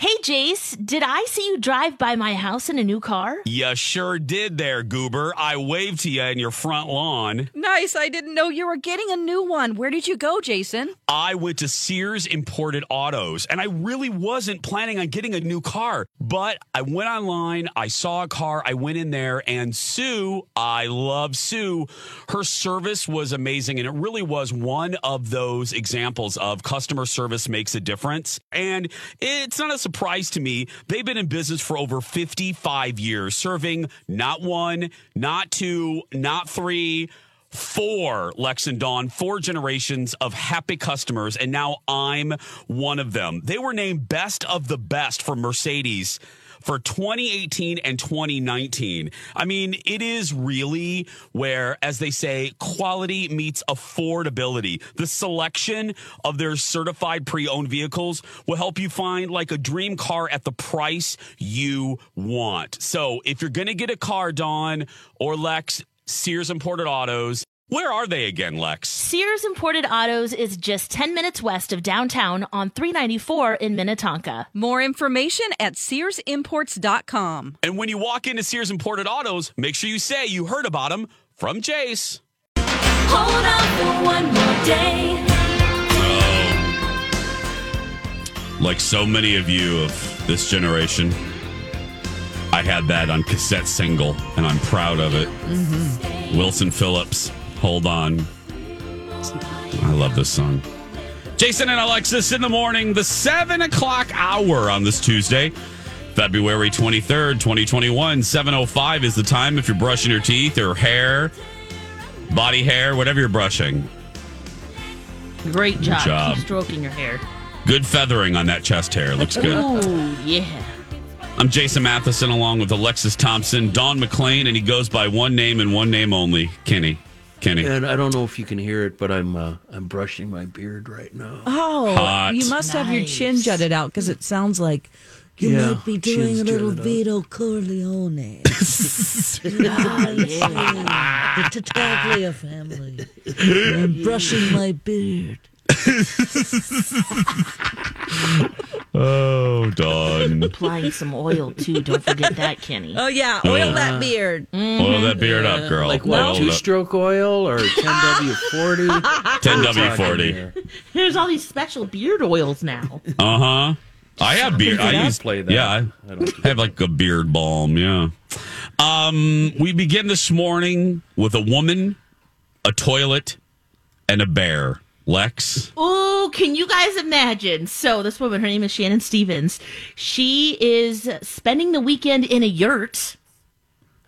Hey, Jace, did I see you drive by my house in a new car? You sure did there, Goober. I waved to you in your front lawn. Nice. I didn't know you were getting a new one. Where did you go, Jason? I went to Sears Imported Autos, and I really wasn't planning on getting a new car. But I went online, I saw a car, I went in there, and Sue, I love Sue, her service was amazing. And it really was one of those examples of customer service makes a difference. And it's not a surprise to me. They've been in business for over 55 years, serving not one, not two, not three four Lex and Dawn, four generations of happy customers, and now I'm one of them. They were named best of the best for Mercedes for 2018 and 2019. I mean, it is really where, as they say, quality meets affordability. The selection of their certified pre owned vehicles will help you find like a dream car at the price you want. So if you're going to get a car, Dawn or Lex, Sears Imported Autos. Where are they again, Lex? Sears Imported Autos is just 10 minutes west of downtown on 394 in Minnetonka. More information at SearsImports.com. And when you walk into Sears Imported Autos, make sure you say you heard about them from Jace. Hold on for one more day. Like so many of you of this generation, I had that on cassette single, and I'm proud of it. Mm-hmm. Wilson Phillips, hold on. I love this song. Jason and Alexis in the morning, the seven o'clock hour on this Tuesday, February 23rd, 2021. 7.05 is the time if you're brushing your teeth or hair, body hair, whatever you're brushing. Great job. job. Keep stroking your hair. Good feathering on that chest hair. Looks good. Oh, yeah. I'm Jason Matheson along with Alexis Thompson, Don McLean, and he goes by one name and one name only, Kenny. Kenny. And I don't know if you can hear it, but I'm uh, I'm brushing my beard right now. Oh, Hot. you must have your chin Nice. jutted out because it sounds like you Yeah, might be doing chin's a little jutted out. Vito Corleone. Ah, yeah. The Tattaglia family. I'm brushing my beard. Oh, Don. Applying some oil, too. Don't forget that, Kenny. Oh yeah, oil that beard. Oil that beard up, girl. Like what? Oil two-stroke oil or 10W40? 10W40. There's all these special beard oils now. Uh huh. I have beard. I I use play that. Yeah, I, I don't I have like a beard balm. Yeah. Um, we begin this morning with a woman, a toilet, and a bear. Lex. Oh, can you guys imagine? So, this woman, her name is Shannon Stevens. She is spending the weekend in a yurt,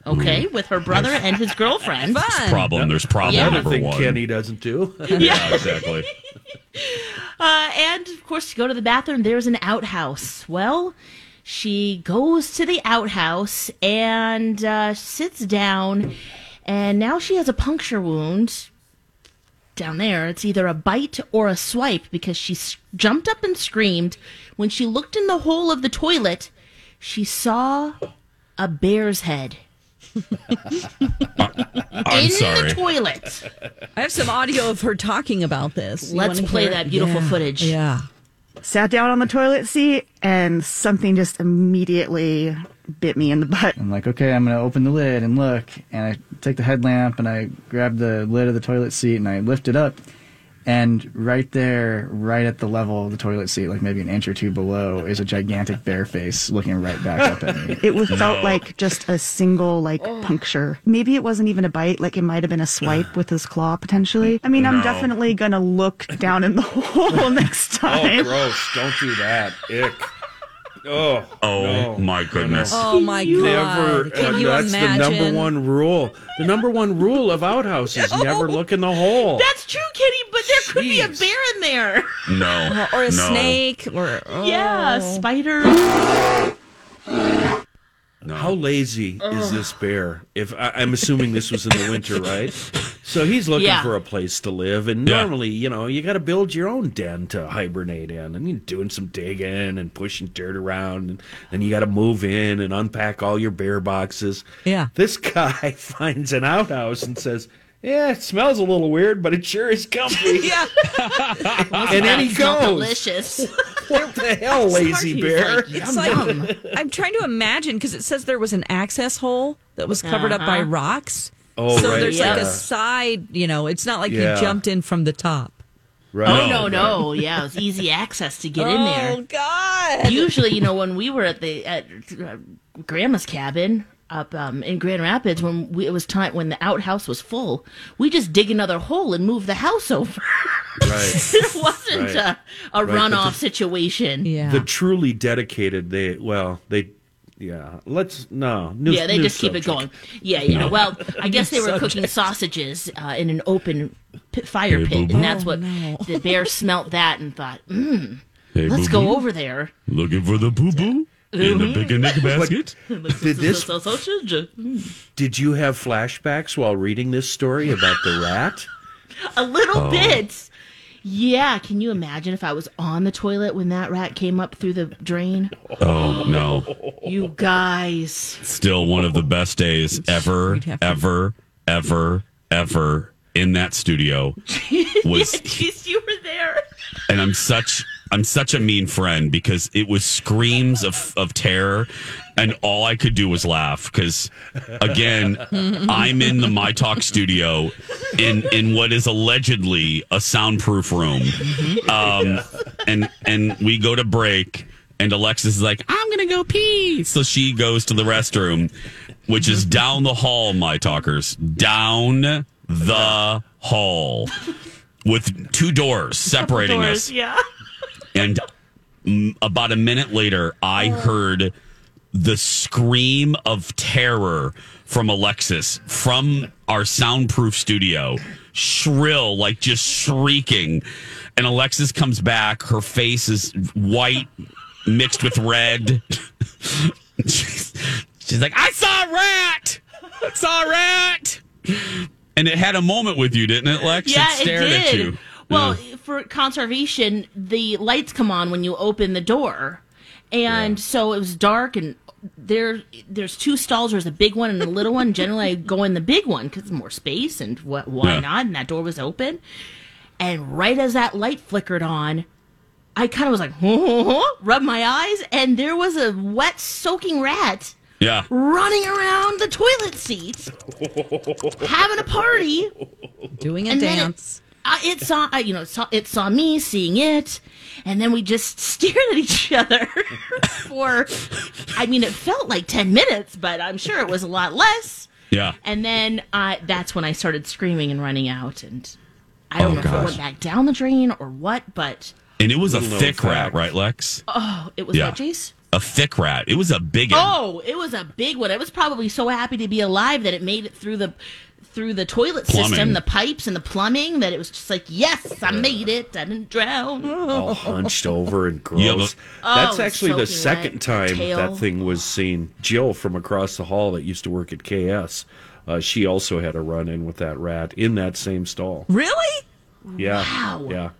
okay, with her brother and his girlfriend. Fun. Problem. There's problem Yeah. number Thing one. Kenny doesn't do. Yeah, exactly. Uh, and of course, to go to the bathroom, there's an outhouse. Well, she goes to the outhouse and uh, sits down, and now she has a puncture wound down there. It's either a bite or a swipe because she s- jumped up and screamed. When she looked in the hole of the toilet, she saw a bear's head I'm in sorry. the toilet. I have some audio of her talking about this. You Let's wanna play hear it? that beautiful Yeah. footage. Yeah. Sat down on the toilet seat and something just immediately bit me in the butt. I'm like, okay, I'm gonna open the lid and look, and I take the headlamp and I grab the lid of the toilet seat and I lift it up, and right there, right at the level of the toilet seat, like maybe an inch or two below, is a gigantic bear face looking right back up at me. It was felt like just a single like oh. puncture. Maybe it wasn't even a bite, like it might have been a swipe with his claw potentially. I mean, I'm definitely gonna look down in the hole next time. Oh, time. gross! Don't do that. Ick. Oh. Oh no. my goodness. Oh my god! Never. Can and you that's imagine? the number one rule. The number one rule of outhouses: never look in the hole. That's true, Kitty, but there could be a bear in there. No. or a no. snake, or Yeah, oh. spider. How lazy is this bear? If I, I'm assuming this was in the winter, right? So he's looking Yeah. for a place to live, and Yeah. normally, you know, you got to build your own den to hibernate in, and you're doing some digging and pushing dirt around, and then you got to move in and unpack all your bear boxes. Yeah. This guy finds an outhouse and says, "Yeah, it smells a little weird, but it sure is comfy." Yeah. and then he goes. delicious. What the hell, lazy bear? like, It's yum, like yum. I'm trying to imagine because it says there was an access hole that was covered up by Uh-huh. rocks. Oh, so right, there's like a side, you know, it's not like Yeah. you jumped in from the top. Right. Oh no, no, yeah, it was easy access to get in there. Oh there. God! Usually, you know, when we were at the at uh, Grandma's cabin up um, in Grand Rapids, when we, it was time when the outhouse was full, we just dig another hole and move the house over. Right. it wasn't Right. a, a Right, runoff the- situation. yeah. the truly dedicated they well they yeah let's no new, yeah, they new just keep it going. Yeah, yeah. Well, I guess they were cooking sausages uh, in an open pit, fire Hey, pit, boo-boo. and that's what no. the bear smelt that and thought, mm, Hey, let's boo-boo. go over there. Looking for the poo poo in the picnic basket. did this Sausage. did you have flashbacks while reading this story about the rat A little Oh. bit. Yeah, can you imagine if I was on the toilet when that rat came up through the drain? Oh no. You guys. Still one of the best days ever, You'd to- ever, ever, ever in that studio was yeah, geez, you were there. and I'm such I'm such a mean friend because it was screams of of terror, and all I could do was laugh because again I'm in the My Talk studio in in what is allegedly a soundproof room, um, and and we go to break. And Alexis is like, I'm gonna go pee. So she goes to the restroom, which is down the hall, my talkers. Down the hall. With two doors separating Doors, us. yeah. And mm, about a minute later, I heard the scream of terror from Alexis from our soundproof studio, shrill, like just shrieking. And Alexis comes back. Her face is white mixed with red. she's, she's like, I saw a rat. I saw a rat. And it had a moment with you, didn't it, Lex? Yeah, it stared did. at you. Well, Yeah. for conservation, the lights come on when you open the door, and so it was dark and. There, there's two stalls. There's a big one and a little one. Generally, I go in the big one because more space and what? Why Yeah. not? And that door was open. And right as that light flickered on, I kind of was like, rub my eyes, and there was a wet, soaking rat yeah. running around the toilet seat, having a party. Doing a And then it- dance. Uh, it saw, uh, you know, it saw, it saw me seeing it, and then we just stared at each other for, I mean, it felt like 10 minutes, but I'm sure it was a lot less. Yeah. And then uh, that's when I started screaming and running out, and I don't Oh, know if it went back down the drain or what, but And it was a Little known thick rat, right, Lex? oh, it was Yeah. what, Jace? A thick rat. It was a big one. Oh, it was a big one. I was probably so happy to be alive that it made it through the through the toilet Plumbing. system, the pipes and the plumbing. That it was just like, yes, I made it. I didn't drown. all hunched over and Yeah, gross. but- That's Oh, actually the second wet time tail. that thing was seen. Jill from across the hall that used to work at KS, uh, she also had a run in with that rat in that same stall. Really? Yeah, Wow. yeah.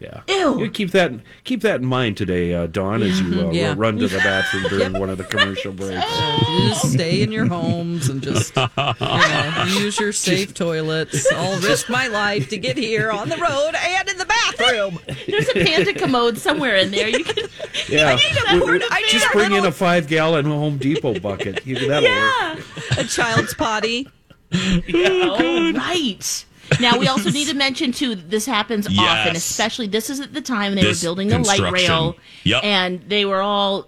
Yeah. Ew. You keep that keep that in mind today, uh, Dawn, as you uh, Yeah. run to the bathroom during one of the commercial breaks. You just stay in your homes and just you know, use your safe toilets. I'll risk my life to get here on the road and in the bathroom. There's a panda commode somewhere in there. You can. Yeah. a We- we- porta- I need just a bring in a five gallon Home Depot bucket. You, that'll Yeah. work. A child's potty. Oh, right. Now we also need to mention too. This happens often, especially this is at the time they This were building the light rail, Yep. and they were all.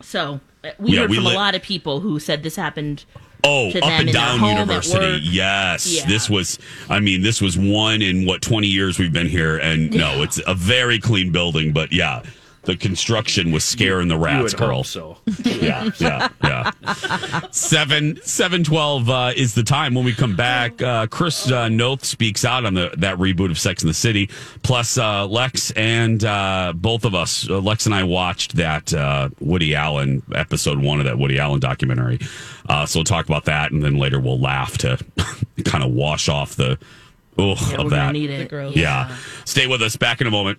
So uh, we Yeah, heard we from li- a lot of people who said this happened. Oh, to up them and down university. Yes. Yeah. This was, I mean, this was one in what, 20 years we've been here. And no, it's a very clean building. But yeah, the construction was scaring the You rats, would girl. hope so. Yeah, yeah, yeah. Seven, seven twelve uh, is the time when we come back. Uh, Chris uh, Noth speaks out on the that reboot of Sex in the City. Plus, uh, Lex and uh, both of us, uh, Lex and I, watched that uh, Woody Allen episode one of that Woody Allen documentary. Uh, so we'll talk about that, and then later we'll laugh to kind of wash off the ugh Yeah, of we're that. gonna need it. Yeah. Stay with us. Back in a moment.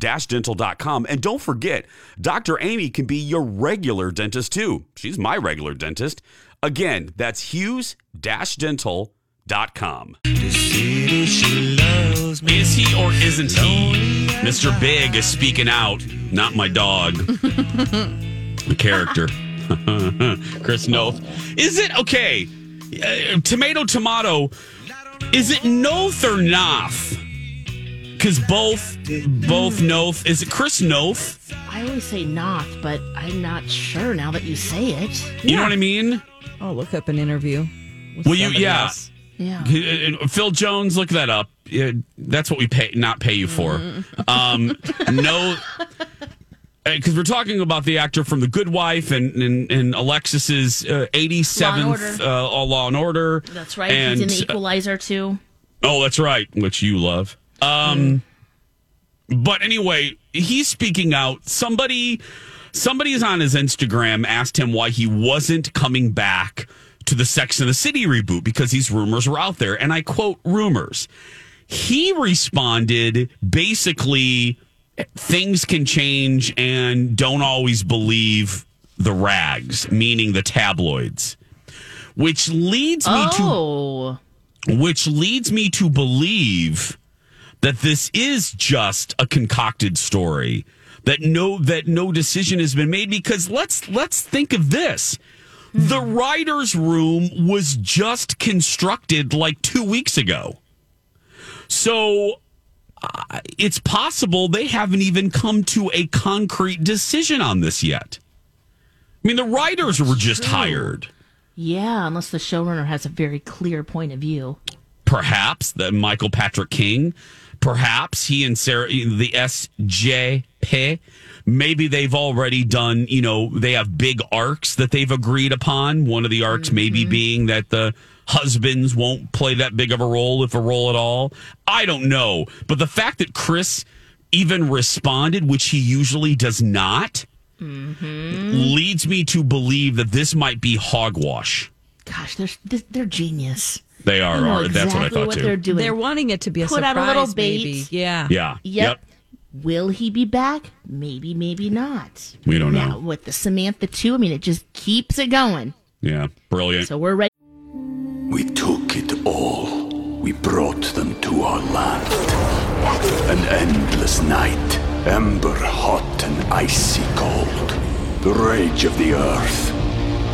hughes-dental.com. And don't forget, Dr. Amy can be your regular dentist too. She's my regular dentist. Again, that's hughes-dental.com. Is he or isn't he? Mr. Big is speaking out, not my dog. the character. Chris Noth. Is it okay? Uh, tomato, tomato. Is it Noth or Noth? Because both, both Noth. Is it Chris Noth? I always say Noth, but I'm not sure now that you say it. You know what I mean? I'll look up an interview. with Well, you, somebody yeah. else. Yeah. Uh, Phil Jones, look that up. Yeah, that's what we pay, not pay you for. Um, no, because we're talking about the actor from The Good Wife and and, and Alexis's uh, eighty seventh Order. uh, Law and Order. That's right. And, He's in the Equalizer too. Oh, that's right, which you love. Um, but anyway, he's speaking out. Somebody, somebody is on his Instagram asked him why he wasn't coming back to the Sex and the City reboot because these rumors were out there, and I quote rumors. He responded basically, things can change, and don't always believe the rags, meaning the tabloids, which leads me to Oh. which leads me to believe that this is just a concocted story that no that no decision has been made because let's let's think of this. The writers room was just constructed like 2 weeks ago. So uh, it's possible they haven't even come to a concrete decision on this yet. I mean the writers were just hired. Yeah, unless the showrunner has a very clear point of view. Perhaps the Michael Patrick King, perhaps he and Sarah, the SJP, maybe they've already done, you know, they have big arcs that they've agreed upon. One of the arcs maybe mm-hmm. being that the husbands won't play that big of a role, if a role at all. I don't know. But the fact that Chris even responded, which he usually does not, mm-hmm. leads me to believe that this might be hogwash. Gosh, they're- they're genius. They are. They know are. That's what I exactly thought what too. they're doing. They're wanting it to be a Put surprise. out a little maybe. bait. Yeah. Yeah. Yep. Will he be back? Maybe, maybe not. We don't now, know. with the Samantha too, I mean, it just keeps it going. Yeah. Brilliant. So we're ready. We took it all. We brought them to our land. An endless night, ember hot and icy cold. The rage of the earth.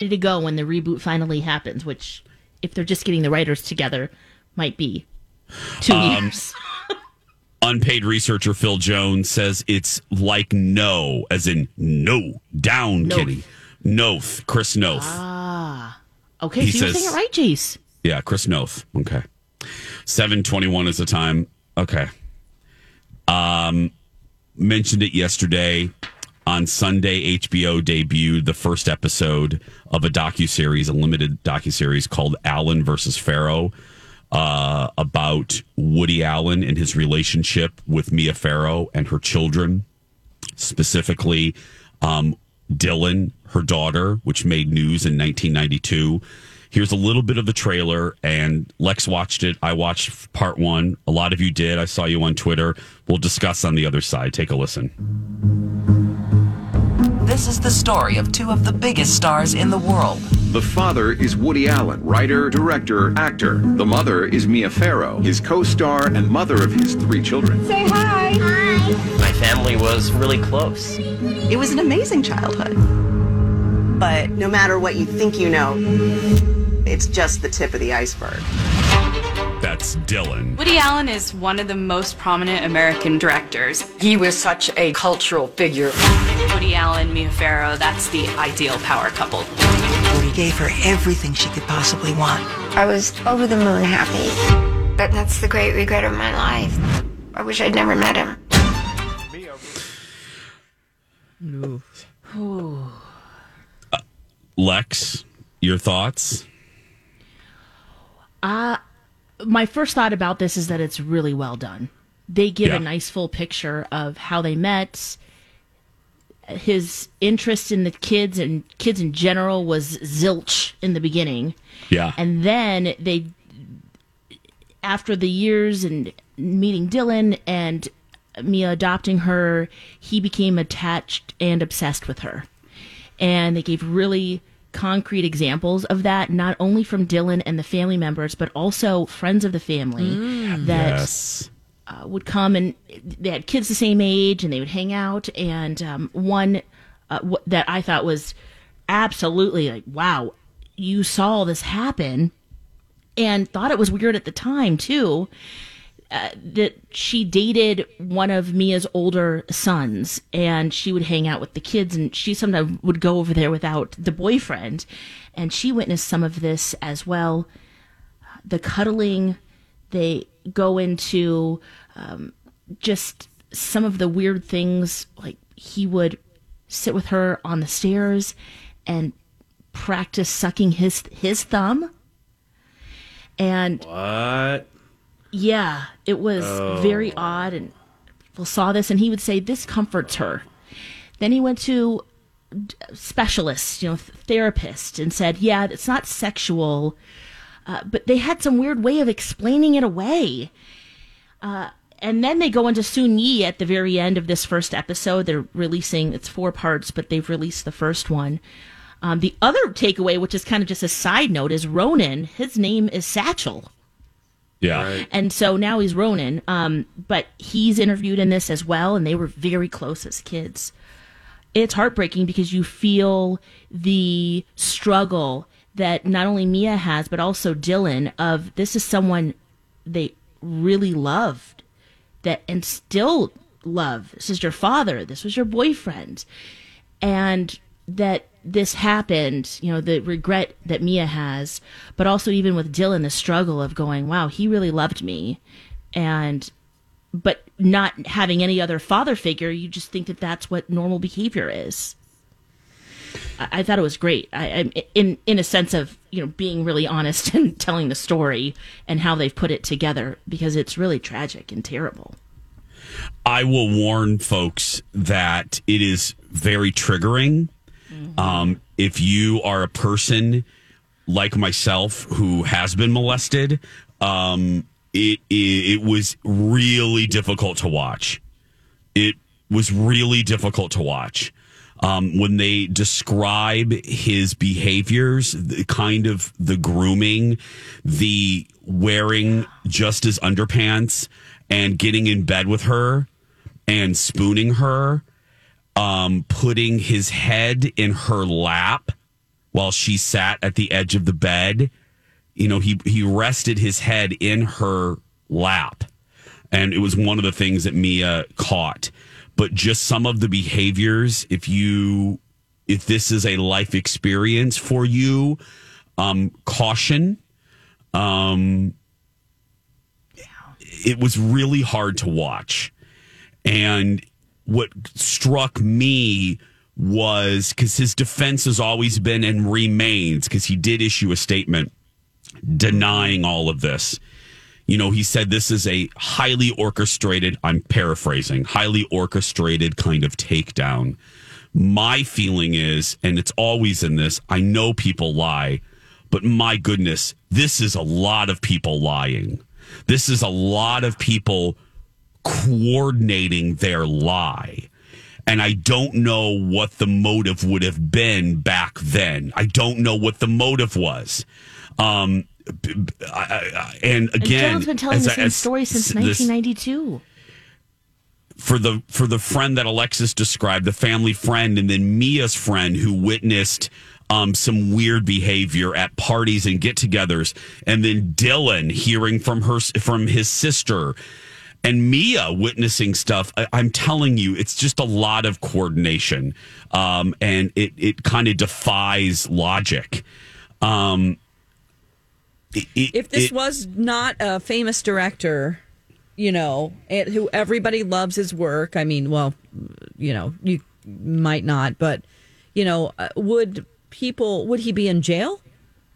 Ready to go when the reboot finally happens, which, if they're just getting the writers together, might be two Um, years. Unpaid researcher Phil Jones says it's like no, as in no, down, Noth. kitty. Noth, Chris Noth. Ah. Okay, He so you're saying it right, Jace. Yeah, Chris Noth. Okay. 721 is the time. Okay. Um mentioned it yesterday on Sunday HBO debuted the first episode of a docuseries, a limited docuseries called Allen versus Farrow. Uh, about Woody Allen and his relationship with Mia Farrow and her children, specifically um, Dylan, her daughter, which made news in 1992. Here's a little bit of the trailer, and Lex watched it. I watched part one. A lot of you did. I saw you on Twitter. We'll discuss on the other side. Take a listen. This is the story of two of the biggest stars in the world. The father is Woody Allen, writer, director, actor. The mother is Mia Farrow, his co-star and mother of his three children. Say hi. Hi. My family was really close. It was an amazing childhood. But no matter what you think you know, it's just the tip of the iceberg. That's Dylan. Woody Allen is one of the most prominent American directors. He was such a cultural figure. Woody Allen, Mia Farrow, that's the ideal power couple. Woody gave her everything she could possibly want. I was over the moon happy. But that's the great regret of my life. I wish I'd never met him. Lex, your thoughts? Uh, my first thought about this is that it's really well done. They give Yeah. a nice full picture of how they met. His interest in the kids and kids in general was zilch in the beginning. Yeah. And then they, after the years and meeting Dylan and Mia adopting her, he became attached and obsessed with her. And they gave really concrete examples of that, not only from Dylan and the family members, but also friends of the family that yes. uh, would come and they had kids the same age and they would hang out. And um, one uh, w- that I thought was absolutely like, wow, you saw all this happen and thought it was weird at the time too. Uh, that she dated one of Mia's older sons and she would hang out with the kids and she sometimes would go over there without the boyfriend. And she witnessed some of this as well. The cuddling they go into um, just some of the weird things like he would sit with her on the stairs and practice sucking his his thumb. And What? Yeah, it was Oh. very odd, and people saw this, and he would say this comforts her. Then he went to specialists, you know, th- therapist, and said, yeah, it's not sexual, uh, but they had some weird way of explaining it away. Uh, and then they go into Soon Yi at the very end of this first episode. They're releasing it's four parts, but they've released the first one. Um, the other takeaway, which is kind of just a side note, is Ronan. His name is Satchel. Yeah. And so now he's Ronan. Um, but he's interviewed in this as well, and they were very close as kids. It's heartbreaking because you feel the struggle that not only Mia has, but also Dylan of this is someone they really loved that and still love. This is your father. This was your boyfriend. And that this happened, you know, the regret that Mia has, but also even with Dylan, the struggle of going, wow, he really loved me. And, but not having any other father figure, you just think that that's what normal behavior is. I, I thought it was great. I, I, in in a sense of you know being really honest and telling the story and how they've put it together because it's really tragic and terrible. I will warn folks that it is very triggering. Um, if you are a person like myself who has been molested, um, it, it it was really difficult to watch. It was really difficult to watch. Um, when they describe his behaviors, the kind of the grooming, the wearing just his underpants and getting in bed with her and spooning her, um, putting his head in her lap while she sat at the edge of the bed. You know, he, he rested his head in her lap. And it was one of the things that Mia caught. But just some of the behaviors, if you, if this is a life experience for you, um, caution. Um, it was really hard to watch. And what struck me was because his defense has always been and remains, because he did issue a statement denying all of this. You know, he said this is a highly orchestrated, I'm paraphrasing, highly orchestrated kind of takedown. My feeling is, and it's always in this, I know people lie, but my goodness, this is a lot of people lying. This is a lot of people coordinating their lie. And I don't know what the motive would have been back then. I don't know what the motive was. Um, I- I- and again, and Dylan's been telling the same story since this- 1992. for the for the friend that Alexis described, the family friend, and then Mia's friend who witnessed um, some weird behavior at parties and get-togethers, and then Dylan hearing from her from his sister, and Mia witnessing stuff. I, I'm telling you, it's just a lot of coordination, um, and it it kind of defies logic. Um, it- it- if this it- was not a famous director, you know, who everybody loves his work. I mean, well, you know, you might not, but you know, uh, would people would he be in jail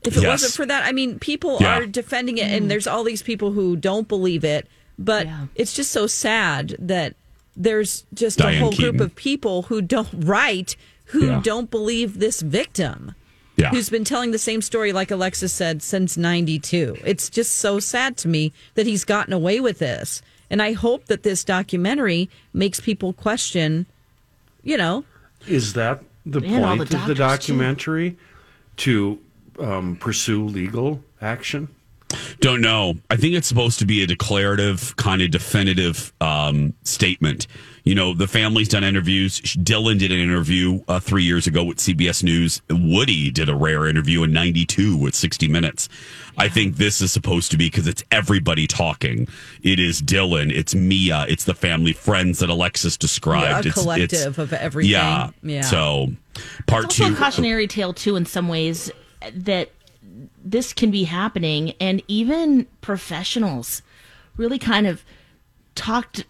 if it Yes. wasn't for that? I mean, people Yeah. are defending it, and there's all these people who don't believe it, but it's just so sad that there's just Diane a whole Keaton. group of people who don't right who Yeah. don't believe this victim Yeah. who's been telling the same story, like Alexis said, since 92. It's just so sad to me that he's gotten away with this. And I hope that this documentary makes people question, you know, Is that the Man, point the of the doctors, too. documentary? To um, pursue legal action? Don't know. I think it's supposed to be a declarative, kind of definitive um, statement. You know, the family's done interviews. Dylan did an interview uh, three years ago with CBS News. Woody did a rare interview in 92 with 60 Minutes. I think this is supposed to be because it's everybody talking. It is Dylan, it's Mia, it's the family friends that Alexis described. a it's, collective of everything. Yeah. Yeah. So, part It's also two. a cautionary tale too, in some ways, that this can be happening, and even professionals really kind of talked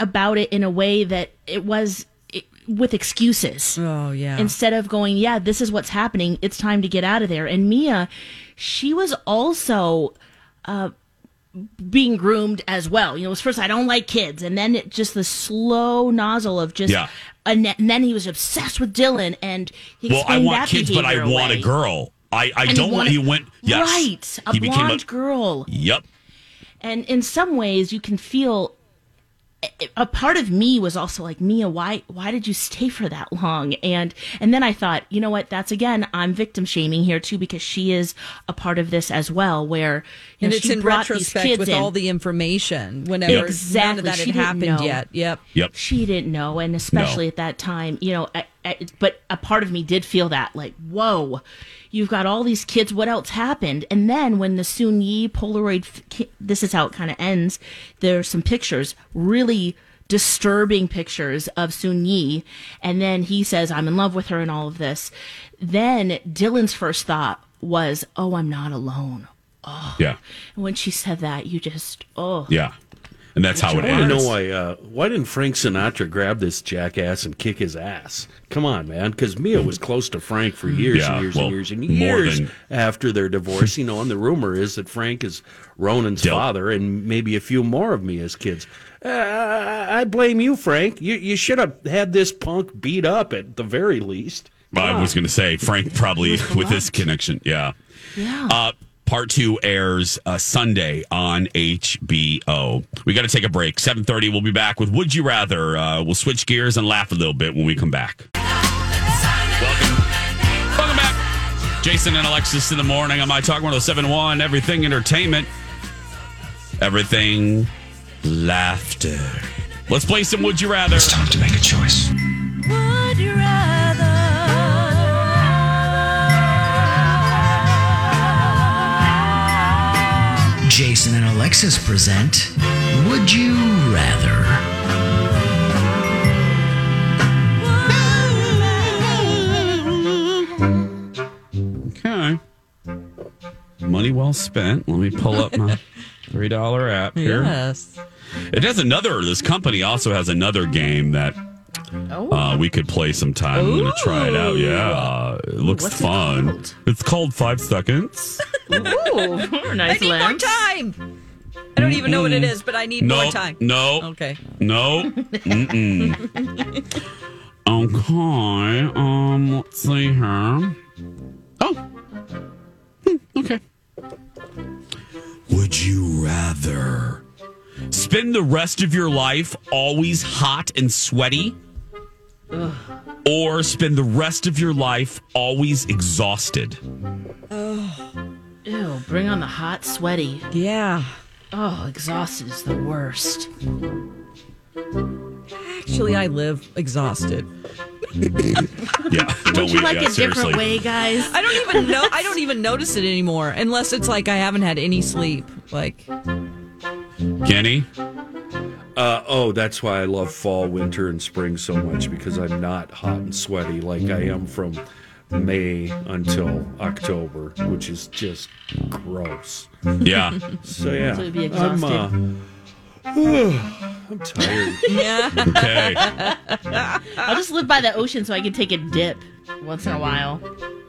about it in a way that it was it, with excuses. Oh yeah. Instead of going, yeah, this is what's happening. It's time to get out of there. And Mia, she was also. Uh, being groomed as well. You know, it was first I don't like kids, and then it just the slow nozzle of just, Yeah. and, then he was obsessed with Dylan, and he well, I want that kids, but I behavior want away. a girl. I, I And don't want. wanted- He went. Yes. right, a he became blonde girl. Yep. And in some ways, you can feel, a part of me was also like Mia, why why did you stay for that long? And and then I thought, you know what? That's again, I'm victim shaming here too because she is a part of this as well. Where you and know, it's she in brought these retrospect kids with in. all the information whenever exactly none of that She had happened know. yet. Yep. Yep. She didn't know, and especially at that time, you know. I, I, Eh, but a part of me did feel that, like, whoa, you've got all these kids. What else happened? And then when the Soon Yi Polaroid, this is how it kind of ends. There's some pictures, really disturbing pictures of Soon Yi, and then he says, "I'm in love with her," and all of this. Then Dylan's first thought was, "Oh, I'm not alone." Oh, Yeah. and when she said that, you just, oh, Yeah. And that's how it I want to know why. Uh, why didn't Frank Sinatra grab this jackass and kick his ass? Come on, man. Because Mia was close to Frank for years Yeah, and years well, and years and years than- after their divorce. You know, and the rumor is that Frank is Ronan's Del- father and maybe a few more of Mia's kids. Uh, I blame you, Frank. You you should have had this punk beat up at the very least. I was going to say Frank probably with this connection. Yeah. Yeah. Uh, part two airs uh, Sunday on HBO. We got to take a break. Seven thirty. We'll be back with Would You Rather. Uh, we'll switch gears and laugh a little bit when we come back. Welcome, back, Jason and Alexis in the morning on my Talk One Hundred Seven One. Everything Entertainment. Everything laughter. Let's play some Would You Rather. It's time to make a choice. Jason and Alexis present Would You Rather? Okay. Money well spent. Let me pull up my three dollar app here. Yes. It has another. This company also has another game that uh, we could play sometime. I'm going to try it out. Yeah, it looks What's it fun. it's called Five Seconds. Ooh, nice I need more time. I don't even know what it is, but I need no, more time. No. Okay. No. Mm-mm. okay. Um. Let's see here. Oh. Hmm, okay. Would you rather spend the rest of your life always hot and sweaty, or spend the rest of your life always exhausted? Oh. Ew, bring on the hot, sweaty. Yeah. Oh, exhausted is the worst. Actually, I live exhausted. Yeah. Would Don't you we? like yeah, a seriously. different way, guys? I don't even know. I don't even notice it anymore, unless it's like I haven't had any sleep. Like, Kenny? Uh, oh, that's why I love fall, winter, and spring so much because I'm not hot and sweaty like I am from May until October, which is just gross. Yeah. So yeah, So be I'm, uh, I'm tired. yeah. Okay. I'll just live by the ocean so I can take a dip once in a while.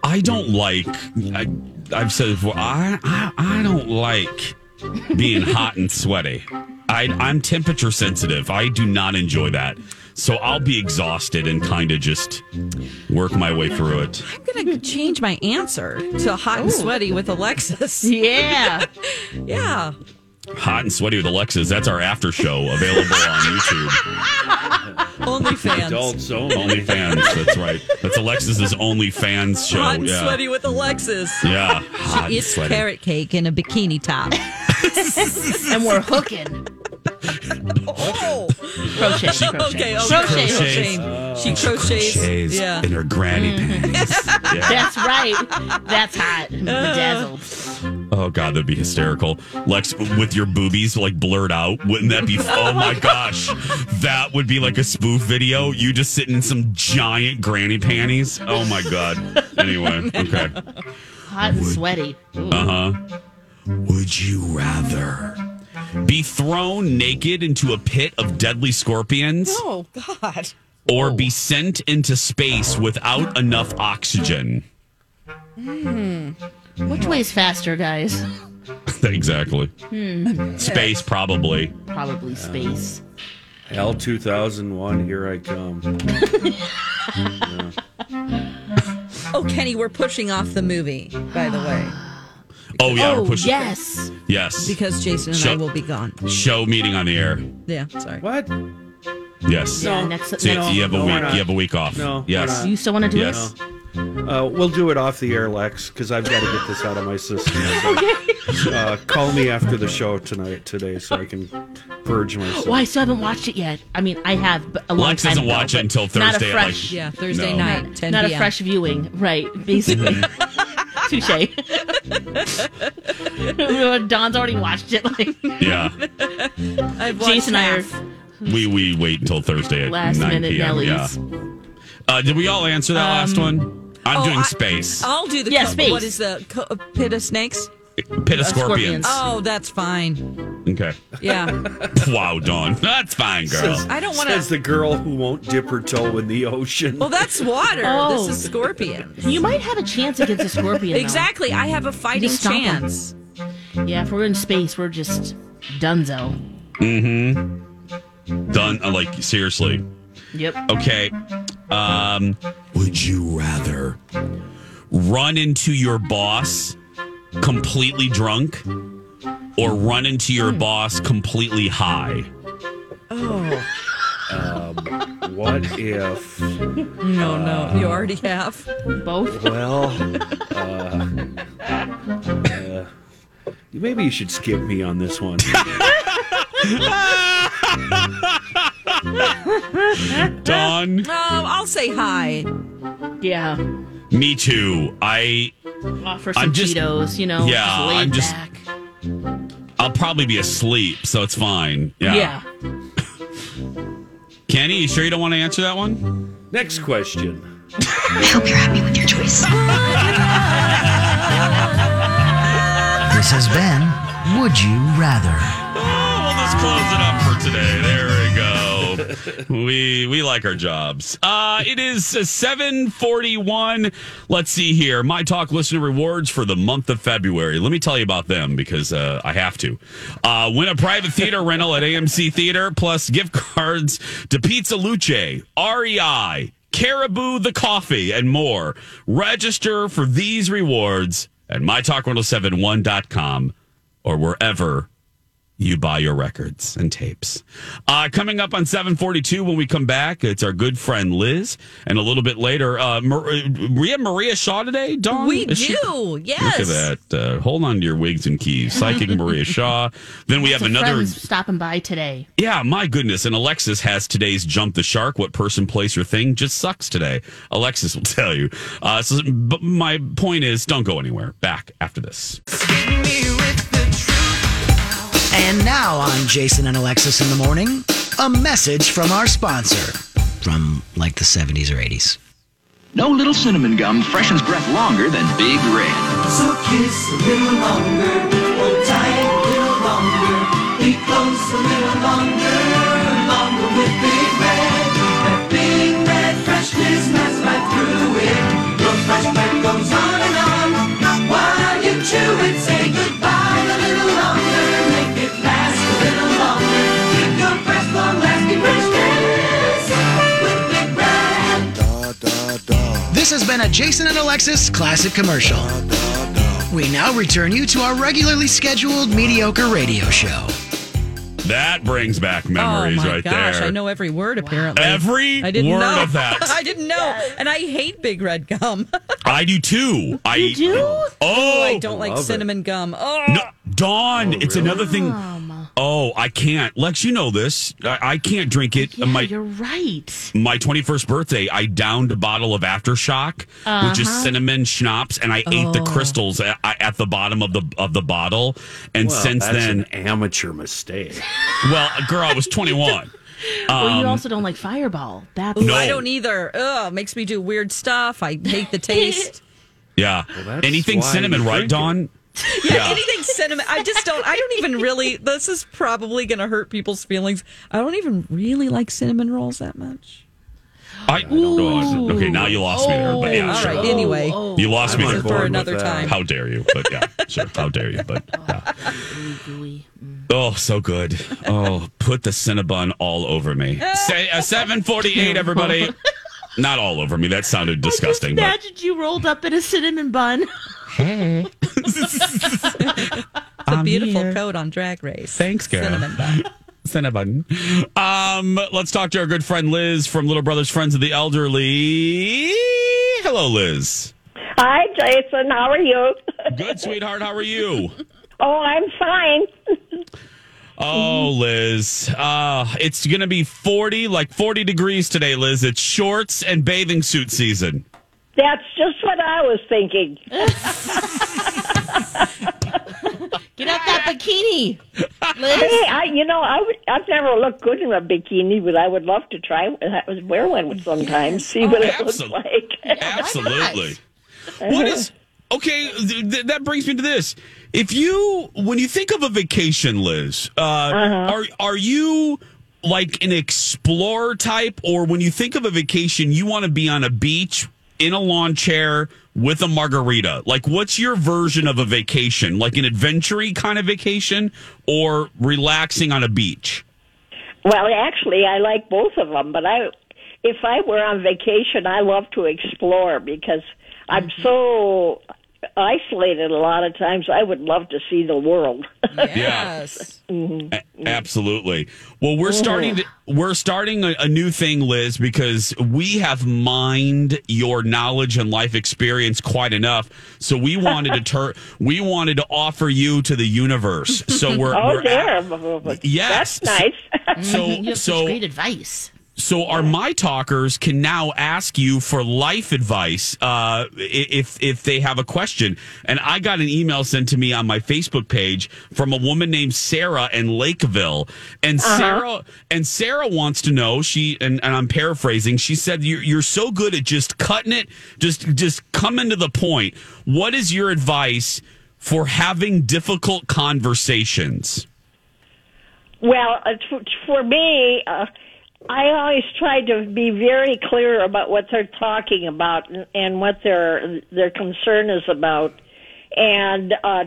I don't like. I, I've said it before. I, I I don't like being hot and sweaty. I I'm temperature sensitive. I do not enjoy that. So I'll be exhausted and kind of just work my way through it. I'm gonna change my answer to hot and sweaty with Alexis. Yeah. yeah. Hot and sweaty with Alexis. That's our after show available on YouTube. Only fans. Adults only. fans. That's right. That's Alexis's only fans show. Hot and yeah. sweaty with Alexis. Yeah. Hot and It's sweaty. carrot cake in a bikini top. and we're hooking. oh. Crochet, She- crochet. Okay, okay. Crochet. Crochet. She She crochets. crochets Yeah. in her granny mm. panties. Yeah. That's right. That's hot. Uh. Bedazzled. Oh god, that'd be hysterical. Lex with your boobies like blurred out. Wouldn't that be oh my gosh. That would be like a spoof video. You just sitting in some giant granny panties. Oh my god. Anyway, okay. Hot and sweaty. Ooh. Uh-huh. Would you rather be thrown naked into a pit of deadly scorpions Oh God. or be sent into space without enough oxygen? Which way is faster, guys? exactly. Hmm. Space probably. Probably space. L two thousand one, here I come. Oh, Kenny, we're pushing off the movie. By the way. Oh yeah, oh we're pushing. Off. Yes. Yes. Because Jason and I will be gone. Show meeting on the air. Yeah, sorry. What? Yes. Yeah, next- So you- next- you have a No, we're week. You have a week off. No, Yes. You still want to do Yes. it? Uh, we'll do it off the air, Lex, because I've got to get this out of my system. So, uh, call me after the show tonight, today, so I can purge myself. Oh, I still haven't watched it yet. I mean, I have but a long Lex time doesn't ago, watch it but until not a Thursday fresh, like- Yeah, Thursday No. night, not, 10 not a fresh viewing, right? Basically, touche. Don's already watched it. Like, Yeah. I've watched Jason and I are. We we wait until Thursday at last 9 minute p.m. Yeah. Nellies. Uh, did we all answer that last one? I'm Oh, doing I- space. I'll do the Yeah, co- space. What is the co- pit of snakes? Pit of uh, scorpions. scorpions. Oh, that's fine. Okay. Yeah, Wow, Dawn. That's fine, girl. I don't want to. Says to. the girl who won't dip her toe in the ocean. Well, that's water. Oh. This is scorpion. You might have a chance against a scorpion. though. Exactly. I have a fighting Just stop 'em. chance. Yeah, if we're in space, we're just dunzo. Mm-hmm. Done. uh, Like seriously. Yep. Okay. Um, would you rather run into your boss completely drunk or run into your boss completely high? Oh Um, what if? no, no! You already have. Both. Well, uh, uh, maybe you should skip me on this one. Dawn. No, I'll say hi. Yeah. Me too. I. Offer some I'm just- Cheetos, you know. Yeah, just I'm just- back. I'll probably be asleep, so it's fine. Yeah. Yeah. Kenny, you sure you don't want to answer that one? Next question. I hope you're happy with your choice. This has been Would You Rather? Oh, we'll just close it up for today. There we we like our jobs. Uh, it is seven forty one. Let's see here. My talk listener rewards for the month of February. Let me tell you about them because uh, I have to. Uh, win a private theater rental at AMC Theater plus gift cards to Pizza Luce, REI, Caribou the Coffee, and more. Register for these rewards at mytalk1071.com or wherever you buy your records and tapes. Uh, coming up on 742 when we come back, it's our good friend Liz. And a little bit later, uh, Maria, we have Maria Shaw today, Dawn? We Is she- do. Yes. Look at that. Uh, hold on to your wigs and keys. Psychic Maria Shaw. Then we have another. friends stopping by today. Yeah, my goodness. And Alexis has today's Jump the Shark. What person, place, or thing just sucks today? Alexis will tell you. Uh, so, but my point is don't go anywhere. Back after this. And now on Jason and Alexis in the morning, a message from our sponsor from like the 70s or 80s. No little cinnamon gum freshens breath longer than Big Red. So kiss a little longer, hold tight a little longer, be close a little longer, longer with Big Red. That Big Red freshness lasts right through it. Your fresh This has been a Jason and Alexis classic commercial. We now return you to our regularly scheduled mediocre radio show. That brings back oh, memories oh my right gosh, there. I know every word apparently. Every I didn't word know. of that. I didn't know, and I hate big red gum. I do too. I You do? Oh, I don't like cinnamon gum. Oh, No, Dawn, it's another thing. Oh, I can't. Lex, you know this. I, I can't drink it. Yeah, my you're right. my 21st birthday, I downed a bottle of Aftershock, which is Uh-huh. cinnamon schnapps, and I ate the Oh. crystals at, at the bottom of the of the bottle. And Well, since that's then, an amateur mistake. well, girl, I was 21. well, you Um, also don't like Fireball. That's Ooh, I don't either. Ugh, makes me do weird stuff. I hate the taste. yeah, that's anything cinnamon, right, drink Dawn? Yeah, Yeah. anything cinnamon. I just don't. I don't even really. This is probably going to hurt people's feelings. I don't even really like cinnamon rolls that much. I, Dawn. Okay, now you lost me there. But yeah, all sure. right. Anyway, You lost I'm me on there board with another time. How dare you? But yeah, sure. How dare you? But yeah. Oh, so good. Oh, put the Cinnabon all over me. Say uh, 748, everybody. Not all over me. That sounded disgusting. But Imagine you rolled up in a cinnamon bun. It's a beautiful coat on Drag Race. Thanks, Kara. Cinnamon bun. Cinnabon. Um, let's talk to our good friend Liz from Little Brothers Friends of the Elderly. Hello, Liz. Hi, Jason. How are you? Good, sweetheart. How are you? Oh, I'm fine. Oh, Liz. Uh, it's going to be 40, like 40 degrees today, Liz. It's shorts and bathing suit season. That's just what I was thinking. Get out that bikini, Liz. Hey, I, you know, I would, I've never looked good in a bikini, but I would love to try. I would wear one sometimes, see what it looks like. Absolutely. What is okay? Th- th- that brings me to this. If you, when you think of a vacation, Liz, uh, are are you like an explorer type, or when you think of a vacation, you want to be on a beach in a lawn chair with a margarita? Like, what's your version of a vacation? Like an adventure kind of vacation, or relaxing on a beach? Well, actually, I like both of them, but I, if I were on vacation, I love to explore because I'm so isolated a lot of times. I would love to see the world. Yes. Mm-hmm. A- Absolutely. Well, we're mm-hmm. starting to, we're starting a, a new thing, Liz, because we have mined your knowledge and life experience quite enough. So we wanted to turn we wanted to offer you to the universe. So we're, oh, we're at- Yes. That's nice. So you have so great advice. So our my talkers can now ask you for life advice uh, if if they have a question. And I got an email sent to me on my Facebook page from a woman named Sarah in Lakeville, and Uh-huh. Sarah and Sarah wants to know. She and, and I'm paraphrasing. She said you're you're so good at just cutting it, just just coming to the point. What is your advice for having difficult conversations? Well, uh, for, for me, uh, I always try to be very clear about what they're talking about and, and what their their concern is about, and uh,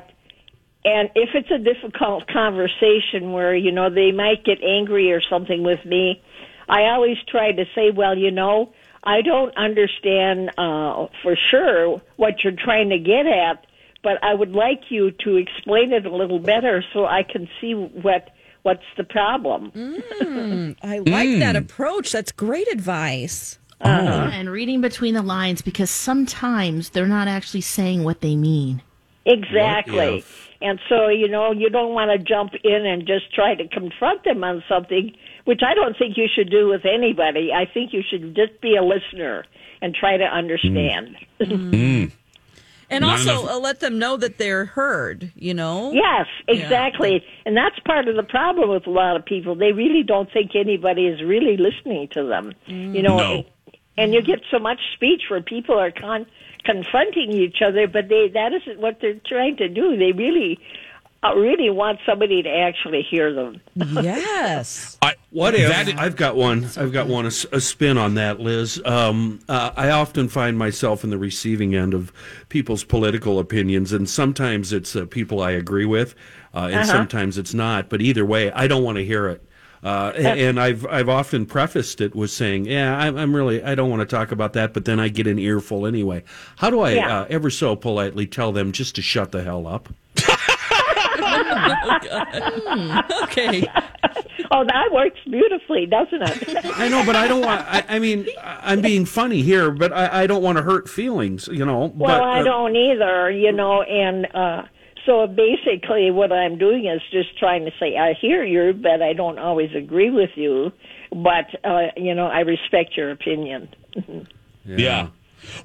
and if it's a difficult conversation where you know they might get angry or something with me, I always try to say, well, you know, I don't understand uh, for sure what you're trying to get at, but I would like you to explain it a little better so I can see what what's the problem. Mm, I like that approach. That's great advice. Uh, and reading between the lines because sometimes they're not actually saying what they mean. Exactly. And so, you know, you don't want to jump in and just try to confront them on something, which I don't think you should do with anybody. I think you should just be a listener and try to understand. Mm. And Not also enough- uh, let them know that they're heard, you know? Yes, exactly. And that's part of the problem with a lot of people. They really don't think anybody is really listening to them. You know, No. and you get so much speech where people are con- confronting each other, but they that isn't what they're trying to do. They really really want somebody to actually hear them. Yes. I, What if I've got one? I've got one A spin on that, Liz. Um, uh, I often find myself in the receiving end of people's political opinions, and sometimes it's uh, people I agree with, uh, and Uh-huh. sometimes it's not. But either way, I don't want to hear it. Uh, and I've I've often prefaced it with saying, "Yeah, I'm, I'm really I don't want to talk about that," but then I get an earful anyway. How do I Yeah. uh, ever so politely tell them just to shut the hell up? Okay. Oh, that works beautifully, doesn't it? I know, but I don't want. I, I mean, I- I'm being funny here, but I, I don't want to hurt feelings. You know. Well, but, I uh, don't either, you know, and uh so basically what I'm doing is just trying to say I hear you, but I don't always agree with you, but uh you know, I respect your opinion. Yeah.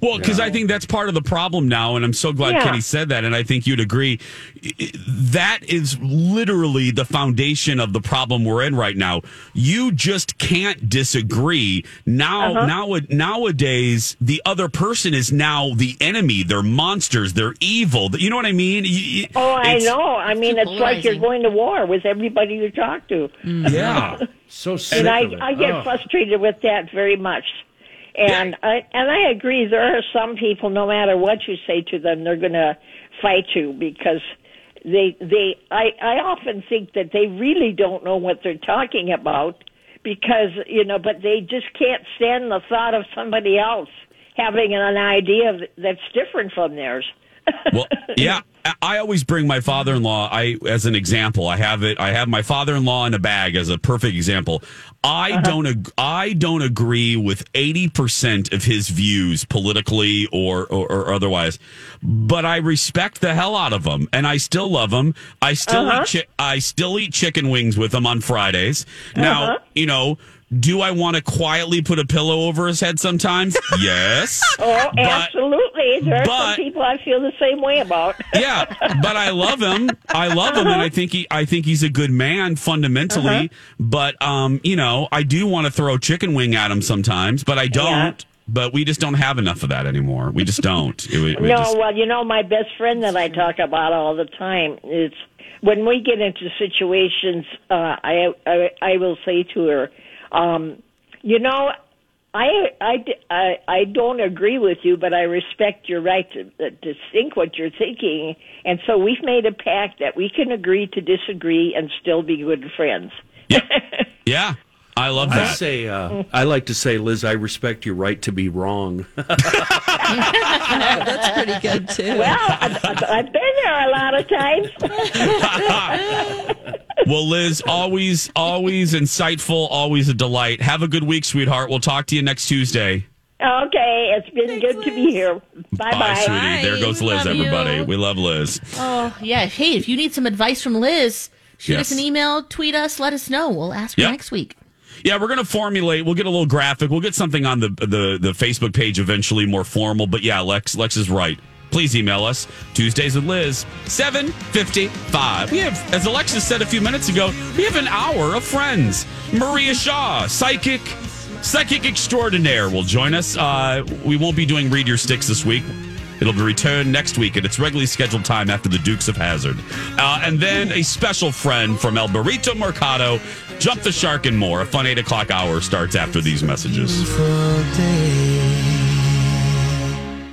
Well, because I think that's part of the problem now, and I'm so glad Yeah. Kenny said that, and I think you'd agree. I- I- That is literally the foundation of the problem we're in right now. You just can't disagree. Now, Uh-huh. now nowadays, the other person is now the enemy. They're monsters. They're evil. You know what I mean? You- you- Oh, I it's- know. I mean, it's like you're going to war with everybody you talk to. Yeah. So sick and I, of it. I get Ugh. frustrated with that very much. And I and I agree. There are some people, no matter what you say to them, they're going to fight you because they they. I I often think that they really don't know what they're talking about because you know, but they just can't stand the thought of somebody else having an idea that's different from theirs. Well, yeah, I- always bring my father-in-law. I as an example. I have it. I have my father-in-law in a bag as a perfect example. I don't. ag- I don't agree with eighty percent of his views politically or, or or otherwise, but I respect the hell out of him, and I still love him. I still Uh-huh. eat. Chi- I still eat chicken wings with him on Fridays. Now, Uh-huh. you know. Do I want to quietly put a pillow over his head sometimes? Yes. Oh, But- absolutely. There are but- some people I feel the same way about. yeah, but I love him. I love him, and I think he. I think he's a good man fundamentally. Uh-huh. But um, you know, I do want to throw a chicken wing at him sometimes, but I don't. Yeah. But we just don't have enough of that anymore. We just don't. It- we- we no, just- well, you know, my best friend that I talk about all the time is when we get into situations. Uh, I, I I will say to her, um, you know, I, I I I don't agree with you, but I respect your right to to think what you're thinking, and so we've made a pact that we can agree to disagree and still be good friends. yeah, I love I that. say, uh, I like to say, Liz, I respect your right to be wrong. That's pretty good too. Well, I've, I've been there a lot of times. well, Liz, always, always insightful, always a delight. Have a good week, sweetheart. We'll talk to you next Tuesday. Okay, it's been good to be here. Bye Bye, bye. sweetie. There goes Liz. Love you. Everybody, we love Liz. Oh, yeah. Hey, if you need some advice from Liz, shoot Yes. us an email, tweet us, let us know. We'll ask her Yep. next week. Yeah, we're gonna formulate. We'll get a little graphic. We'll get something on the the the Facebook page eventually, more formal. But yeah, Lex Lex is right. Please email us Tuesdays with Liz seven fifty five. We have, as Alexis said a few minutes ago, we have an hour of friends. Maria Shaw, psychic, psychic extraordinaire, will join us. Uh, we won't be doing read your sticks this week. It'll be returned next week at its regularly scheduled time after the Dukes of Hazzard. Uh, and then a special friend from El Burrito Mercado, Jump the Shark and more. A fun 8 o'clock hour starts after these messages.